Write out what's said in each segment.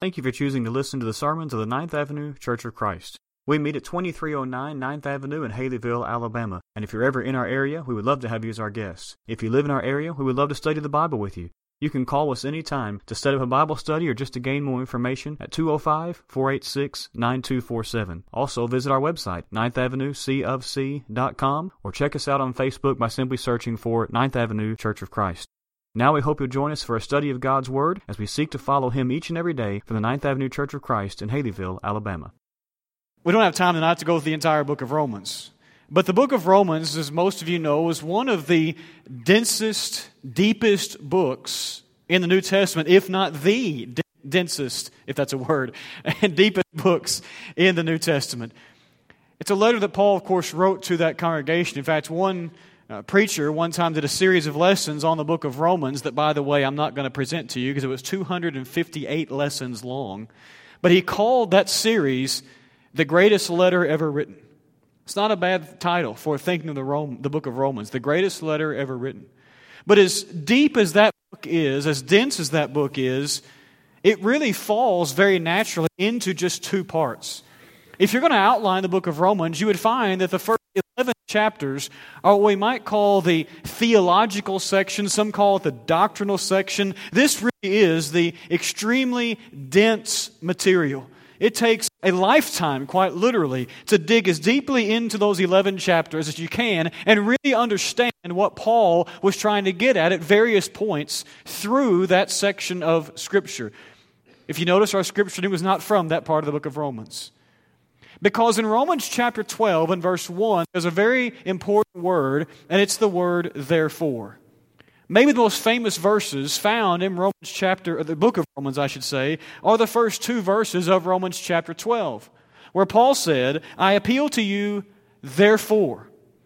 Thank you for choosing to listen to the sermons of the Ninth Avenue Church of Christ. We meet at 2309 9th Avenue in Haleyville, Alabama. And if you're ever in our area, we would love to have you as our guest. If you live in our area, we would love to study the Bible with you. You can call us anytime to set up a Bible study or just to gain more information at 205 486 9247. Also, visit our website, 9th com, or check us out on Facebook by simply searching for 9th Avenue Church of Christ. Now we hope you'll join us for a study of God's Word as we seek to follow Him each and every day from the Ninth Avenue Church of Christ in Haleyville, Alabama. We don't have time tonight to go through the entire book of Romans. But the book of Romans, as most of you know, is one of the densest, deepest books in the New Testament, if not the densest, if that's a word, and deepest books in the New Testament. It's a letter that Paul, of course, wrote to that congregation. In fact, one uh, preacher one time did a series of lessons on the book of Romans that, by the way, I'm not going to present to you because it was 258 lessons long. But he called that series the greatest letter ever written. It's not a bad title for thinking of the, Rome, the book of Romans, the greatest letter ever written. But as deep as that book is, as dense as that book is, it really falls very naturally into just two parts. If you're going to outline the book of Romans, you would find that the first 11 chapters are what we might call the theological section, some call it the doctrinal section. This really is the extremely dense material. It takes a lifetime, quite literally, to dig as deeply into those 11 chapters as you can and really understand what Paul was trying to get at at various points through that section of Scripture. If you notice, our Scripture was not from that part of the book of Romans. Because in Romans chapter 12 and verse 1, there's a very important word, and it's the word therefore. Maybe the most famous verses found in Romans chapter, the book of Romans, I should say, are the first two verses of Romans chapter 12, where Paul said, I appeal to you, therefore.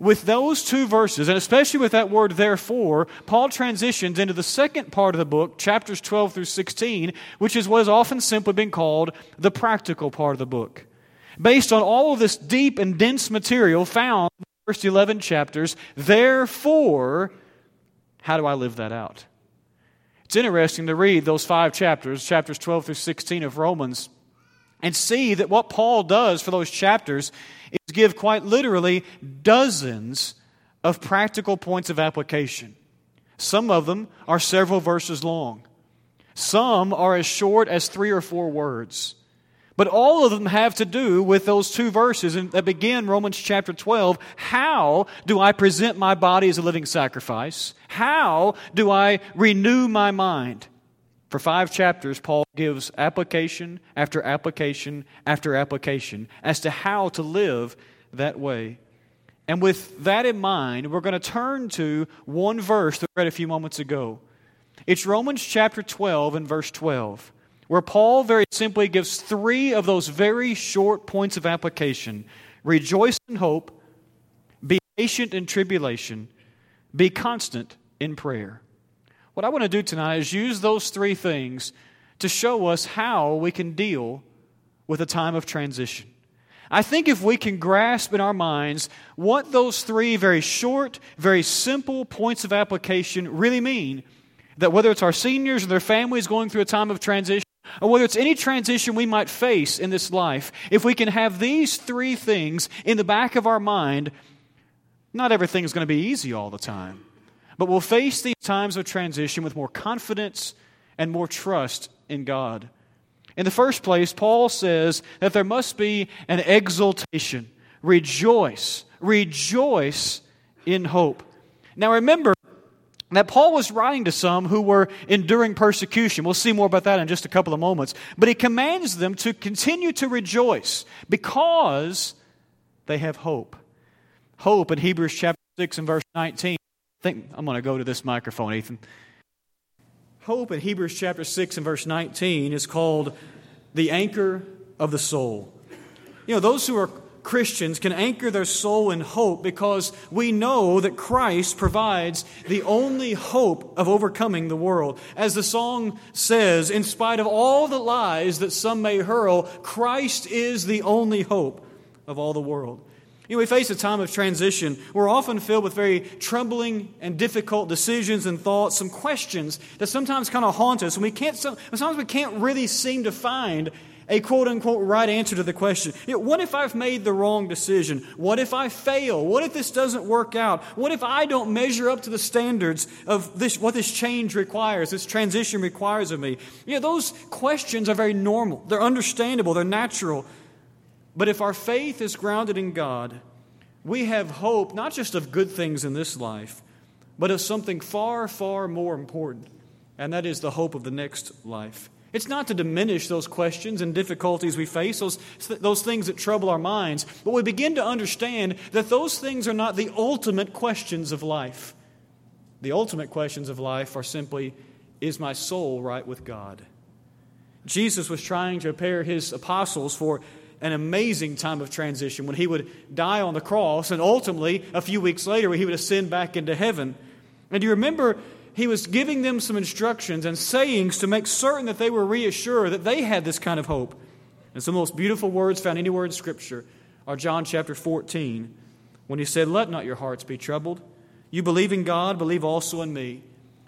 With those two verses, and especially with that word therefore, Paul transitions into the second part of the book, chapters 12 through 16, which is what has often simply been called the practical part of the book. Based on all of this deep and dense material found in the first 11 chapters, therefore, how do I live that out? It's interesting to read those five chapters, chapters 12 through 16 of Romans, and see that what Paul does for those chapters is give quite literally dozens of practical points of application. Some of them are several verses long, some are as short as three or four words. But all of them have to do with those two verses that begin Romans chapter 12. How do I present my body as a living sacrifice? How do I renew my mind? For five chapters, Paul gives application after application after application as to how to live that way. And with that in mind, we're going to turn to one verse that we read a few moments ago. It's Romans chapter 12 and verse 12, where Paul very simply gives three of those very short points of application rejoice in hope, be patient in tribulation, be constant in prayer. What I want to do tonight is use those three things to show us how we can deal with a time of transition. I think if we can grasp in our minds what those three very short, very simple points of application really mean, that whether it's our seniors or their families going through a time of transition, or whether it's any transition we might face in this life, if we can have these three things in the back of our mind, not everything is going to be easy all the time. But we'll face these times of transition with more confidence and more trust in God. In the first place, Paul says that there must be an exultation. Rejoice. Rejoice in hope. Now remember that Paul was writing to some who were enduring persecution. We'll see more about that in just a couple of moments. But he commands them to continue to rejoice because they have hope. Hope in Hebrews chapter 6 and verse 19 I think I'm going to go to this microphone, Ethan. Hope in Hebrews chapter 6 and verse 19 is called the anchor of the soul. You know, those who are Christians can anchor their soul in hope because we know that Christ provides the only hope of overcoming the world. As the song says, in spite of all the lies that some may hurl, Christ is the only hope of all the world. You know, we face a time of transition. We're often filled with very troubling and difficult decisions and thoughts, some questions that sometimes kind of haunt us, and we can't. Sometimes we can't really seem to find a quote unquote right answer to the question. You know, what if I've made the wrong decision? What if I fail? What if this doesn't work out? What if I don't measure up to the standards of this, what this change requires, this transition requires of me? You know, those questions are very normal. They're understandable. They're natural. But if our faith is grounded in God, we have hope not just of good things in this life, but of something far, far more important, and that is the hope of the next life. It's not to diminish those questions and difficulties we face, those, those things that trouble our minds, but we begin to understand that those things are not the ultimate questions of life. The ultimate questions of life are simply Is my soul right with God? Jesus was trying to prepare his apostles for an amazing time of transition when he would die on the cross and ultimately, a few weeks later, he would ascend back into heaven. And do you remember he was giving them some instructions and sayings to make certain that they were reassured that they had this kind of hope? And some of the most beautiful words found anywhere in Scripture are John chapter 14, when he said, Let not your hearts be troubled. You believe in God, believe also in me.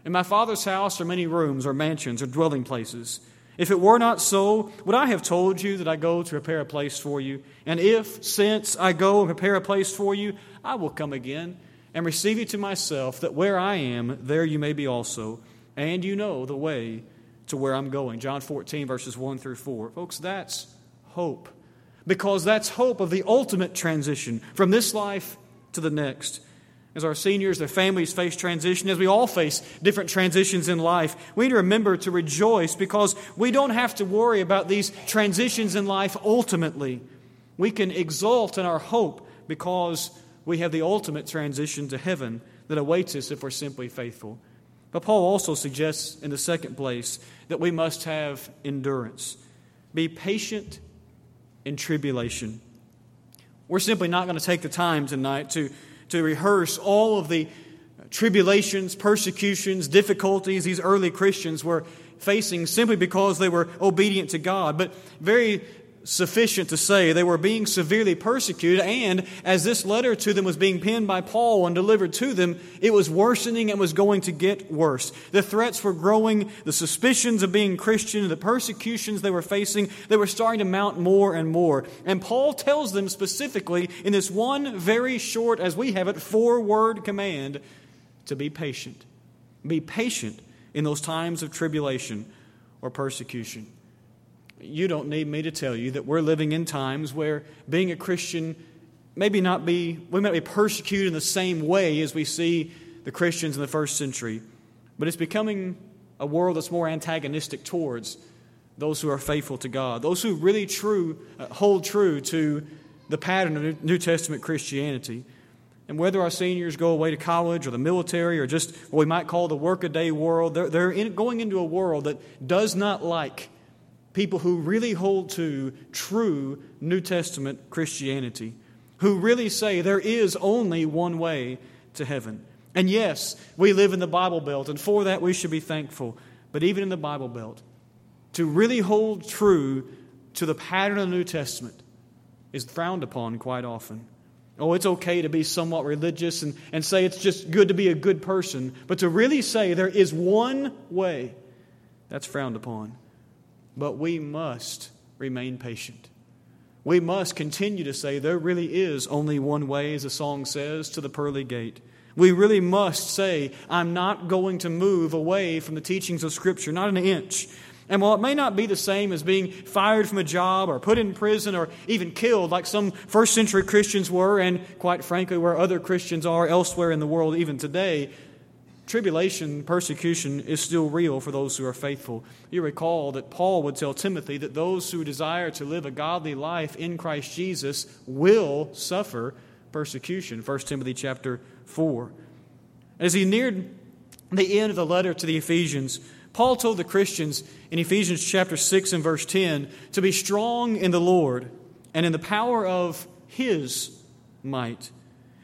In my Father's house are many rooms or mansions or dwelling places. If it were not so, would I have told you that I go to prepare a place for you? And if, since I go and prepare a place for you, I will come again and receive you to myself, that where I am, there you may be also, and you know the way to where I'm going. John 14, verses 1 through 4. Folks, that's hope. Because that's hope of the ultimate transition from this life to the next. As our seniors, their families face transition, as we all face different transitions in life, we need to remember to rejoice because we don't have to worry about these transitions in life ultimately. We can exult in our hope because we have the ultimate transition to heaven that awaits us if we're simply faithful. But Paul also suggests in the second place that we must have endurance. Be patient in tribulation. We're simply not going to take the time tonight to to rehearse all of the tribulations, persecutions, difficulties these early Christians were facing simply because they were obedient to God. But very sufficient to say they were being severely persecuted, and as this letter to them was being penned by Paul and delivered to them, it was worsening and was going to get worse. The threats were growing, the suspicions of being Christian, the persecutions they were facing, they were starting to mount more and more. And Paul tells them specifically in this one very short, as we have it, four word command to be patient. Be patient in those times of tribulation or persecution you don't need me to tell you that we're living in times where being a Christian maybe not be, we might be persecuted in the same way as we see the Christians in the first century, but it's becoming a world that's more antagonistic towards those who are faithful to God, those who really true, uh, hold true to the pattern of New Testament Christianity. And whether our seniors go away to college or the military or just what we might call the workaday world, they're, they're in, going into a world that does not like people who really hold to true New Testament Christianity, who really say there is only one way to heaven. And yes, we live in the Bible Belt, and for that we should be thankful. But even in the Bible Belt, to really hold true to the pattern of the New Testament is frowned upon quite often. Oh, it's okay to be somewhat religious and, and say it's just good to be a good person, but to really say there is one way, that's frowned upon. But we must remain patient. We must continue to say there really is only one way, as the song says, to the pearly gate. We really must say, I'm not going to move away from the teachings of Scripture, not an inch. And while it may not be the same as being fired from a job or put in prison or even killed like some first century Christians were, and quite frankly, where other Christians are elsewhere in the world even today, tribulation, persecution is still real for those who are faithful. You recall that Paul would tell Timothy that those who desire to live a godly life in Christ Jesus will suffer persecution. 1 Timothy chapter 4. As he neared the end of the letter to the Ephesians, Paul told the Christians in Ephesians chapter 6 and verse 10 to be strong in the Lord and in the power of His might.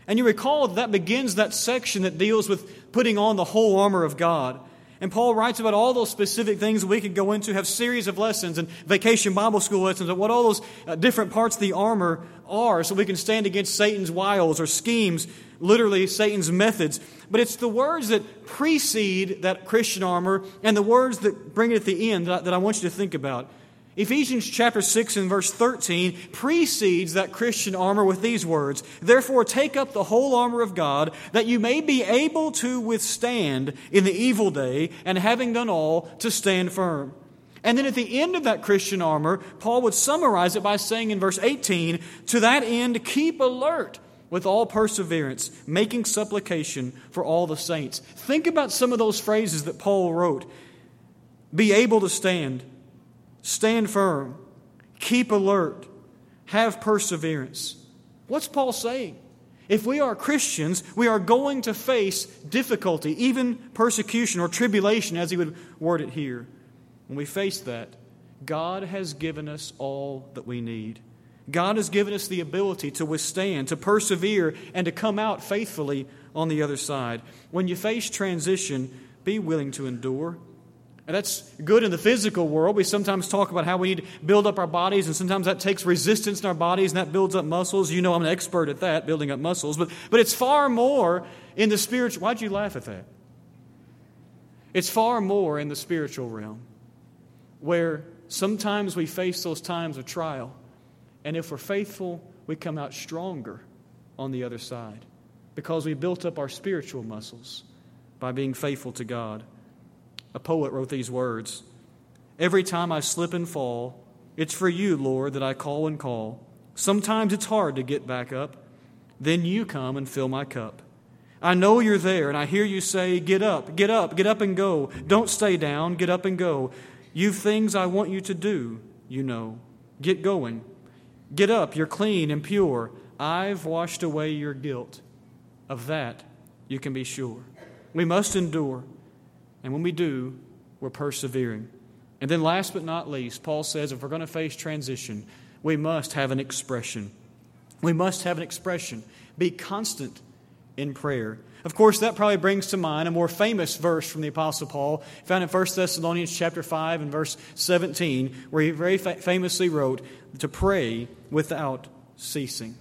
And you recall that, begins that section that deals with putting on the whole armor of God. And Paul writes about all those specific things we could go into, have series of lessons and vacation Bible school lessons of what all those uh, different parts of the armor are so we can stand against Satan's wiles or schemes, literally Satan's methods. But it's the words that precede that Christian armor and the words that bring it at the end that, that I want you to think about. Ephesians chapter 6 and verse 13 precedes that Christian armor with these words Therefore, take up the whole armor of God, that you may be able to withstand in the evil day, and having done all, to stand firm. And then at the end of that Christian armor, Paul would summarize it by saying in verse 18, To that end, keep alert with all perseverance, making supplication for all the saints. Think about some of those phrases that Paul wrote be able to stand Stand firm. Keep alert. Have perseverance. What's Paul saying? If we are Christians, we are going to face difficulty, even persecution or tribulation, as he would word it here. When we face that, God has given us all that we need. God has given us the ability to withstand, to persevere, and to come out faithfully on the other side. When you face transition, be willing to endure. And that's good in the physical world. We sometimes talk about how we need to build up our bodies, and sometimes that takes resistance in our bodies and that builds up muscles. You know, I'm an expert at that, building up muscles. But, but it's far more in the spiritual. Why'd you laugh at that? It's far more in the spiritual realm where sometimes we face those times of trial. And if we're faithful, we come out stronger on the other side because we built up our spiritual muscles by being faithful to God. A poet wrote these words Every time I slip and fall, it's for you, Lord, that I call and call. Sometimes it's hard to get back up. Then you come and fill my cup. I know you're there, and I hear you say, Get up, get up, get up and go. Don't stay down, get up and go. You've things I want you to do, you know. Get going. Get up, you're clean and pure. I've washed away your guilt. Of that, you can be sure. We must endure. And when we do, we're persevering. And then, last but not least, Paul says if we're going to face transition, we must have an expression. We must have an expression. Be constant in prayer. Of course, that probably brings to mind a more famous verse from the Apostle Paul, found in 1 Thessalonians chapter 5 and verse 17, where he very famously wrote, to pray without ceasing.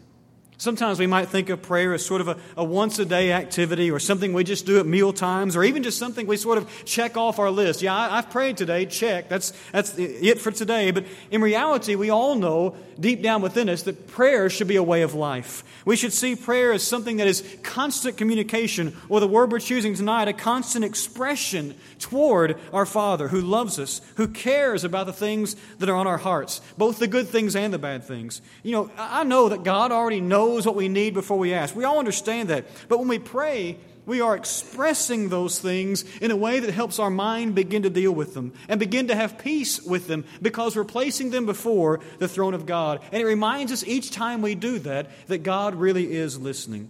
Sometimes we might think of prayer as sort of a, a, once a day activity or something we just do at meal times or even just something we sort of check off our list. Yeah, I, have prayed today, check. That's, that's it for today. But in reality, we all know deep down within us that prayer should be a way of life. We should see prayer as something that is constant communication, or the word we're choosing tonight, a constant expression toward our Father who loves us, who cares about the things that are on our hearts, both the good things and the bad things. You know, I know that God already knows what we need before we ask. We all understand that. But when we pray, we are expressing those things in a way that helps our mind begin to deal with them and begin to have peace with them because we're placing them before the throne of God. And it reminds us each time we do that that God really is listening.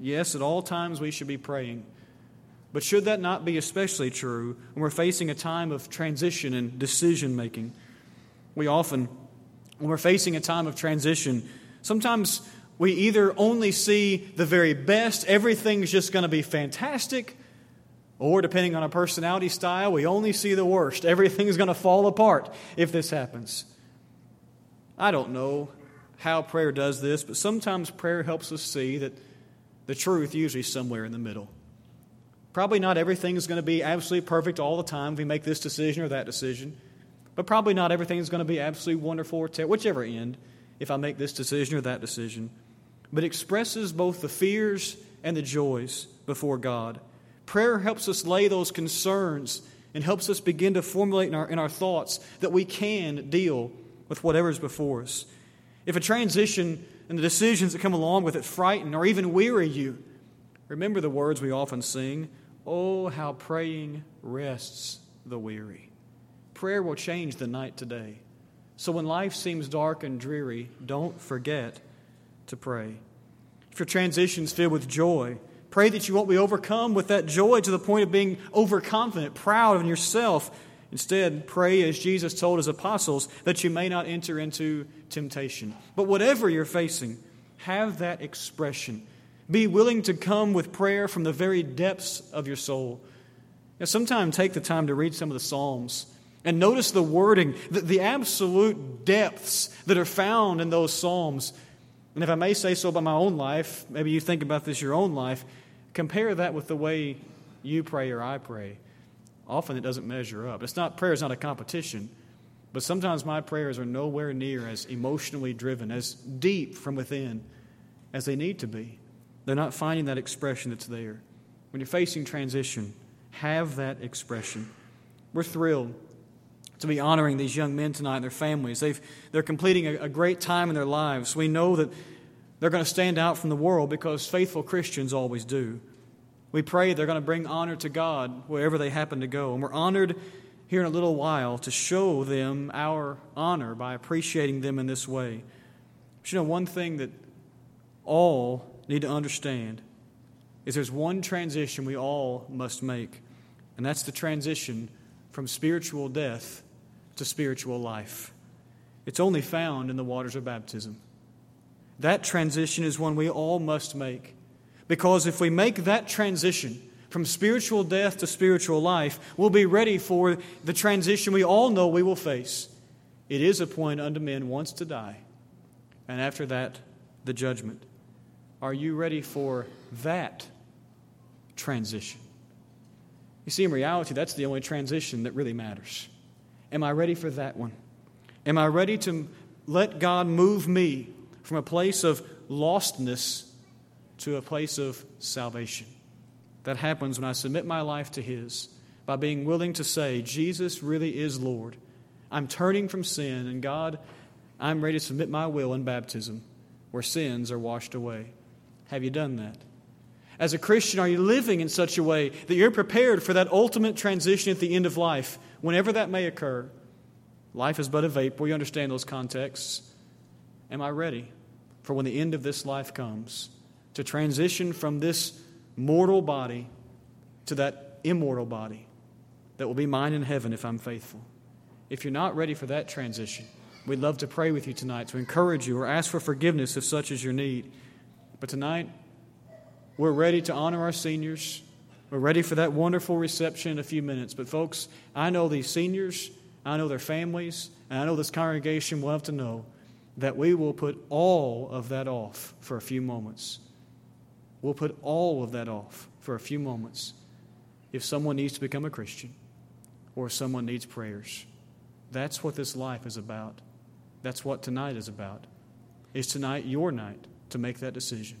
Yes, at all times we should be praying. But should that not be especially true when we're facing a time of transition and decision making? We often, when we're facing a time of transition, sometimes we either only see the very best, everything's just going to be fantastic, or depending on our personality style, we only see the worst. Everything's going to fall apart if this happens. I don't know how prayer does this, but sometimes prayer helps us see that the truth usually somewhere in the middle. Probably not everything is going to be absolutely perfect all the time if we make this decision or that decision, but probably not everything is going to be absolutely wonderful or whichever end if I make this decision or that decision but expresses both the fears and the joys before God. Prayer helps us lay those concerns and helps us begin to formulate in our, in our thoughts that we can deal with whatever's before us. If a transition and the decisions that come along with it frighten or even weary you, remember the words we often sing Oh, how praying rests the weary. Prayer will change the night today. So when life seems dark and dreary, don't forget to pray. If your transition's filled with joy, pray that you won't be overcome with that joy to the point of being overconfident, proud of yourself. Instead, pray as Jesus told his apostles that you may not enter into temptation. But whatever you're facing, Have that expression. Be willing to come with prayer from the very depths of your soul. Now, sometime take the time to read some of the Psalms and notice the wording, the, the absolute depths that are found in those Psalms. And if I may say so about my own life, maybe you think about this your own life, compare that with the way you pray or I pray. Often it doesn't measure up. It's not prayer is not a competition, but sometimes my prayers are nowhere near as emotionally driven, as deep from within as they need to be. They're not finding that expression that's there. When you're facing transition, have that expression. We're thrilled to be honoring these young men tonight and their families. They've, they're completing a, a great time in their lives. We know that they're going to stand out from the world because faithful Christians always do. We pray they're going to bring honor to God wherever they happen to go. And we're honored here in a little while to show them our honor by appreciating them in this way. But you know, one thing that all need to understand is there's one transition we all must make, and that's the transition from spiritual death to spiritual life. It's only found in the waters of baptism. That transition is one we all must make. Because if we make that transition from spiritual death to spiritual life, we'll be ready for the transition we all know we will face. It is appointed unto men once to die, and after that, the judgment. Are you ready for that transition? You see, in reality, that's the only transition that really matters. Am I ready for that one? Am I ready to let God move me from a place of lostness to a place of salvation? That happens when I submit my life to His by being willing to say, Jesus really is Lord. I'm turning from sin, and God, I'm ready to submit my will in baptism where sins are washed away. Have you done that? As a Christian, are you living in such a way that you're prepared for that ultimate transition at the end of life, whenever that may occur? Life is but a vapor. We understand those contexts. Am I ready for when the end of this life comes to transition from this mortal body to that immortal body that will be mine in heaven if I'm faithful? If you're not ready for that transition, we'd love to pray with you tonight to encourage you or ask for forgiveness if such is your need. But tonight, we're ready to honor our seniors. We're ready for that wonderful reception in a few minutes. But, folks, I know these seniors, I know their families, and I know this congregation will have to know that we will put all of that off for a few moments. We'll put all of that off for a few moments if someone needs to become a Christian or someone needs prayers. That's what this life is about. That's what tonight is about. Is tonight your night? to make that decision?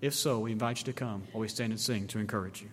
If so, we invite you to come while we stand and sing to encourage you.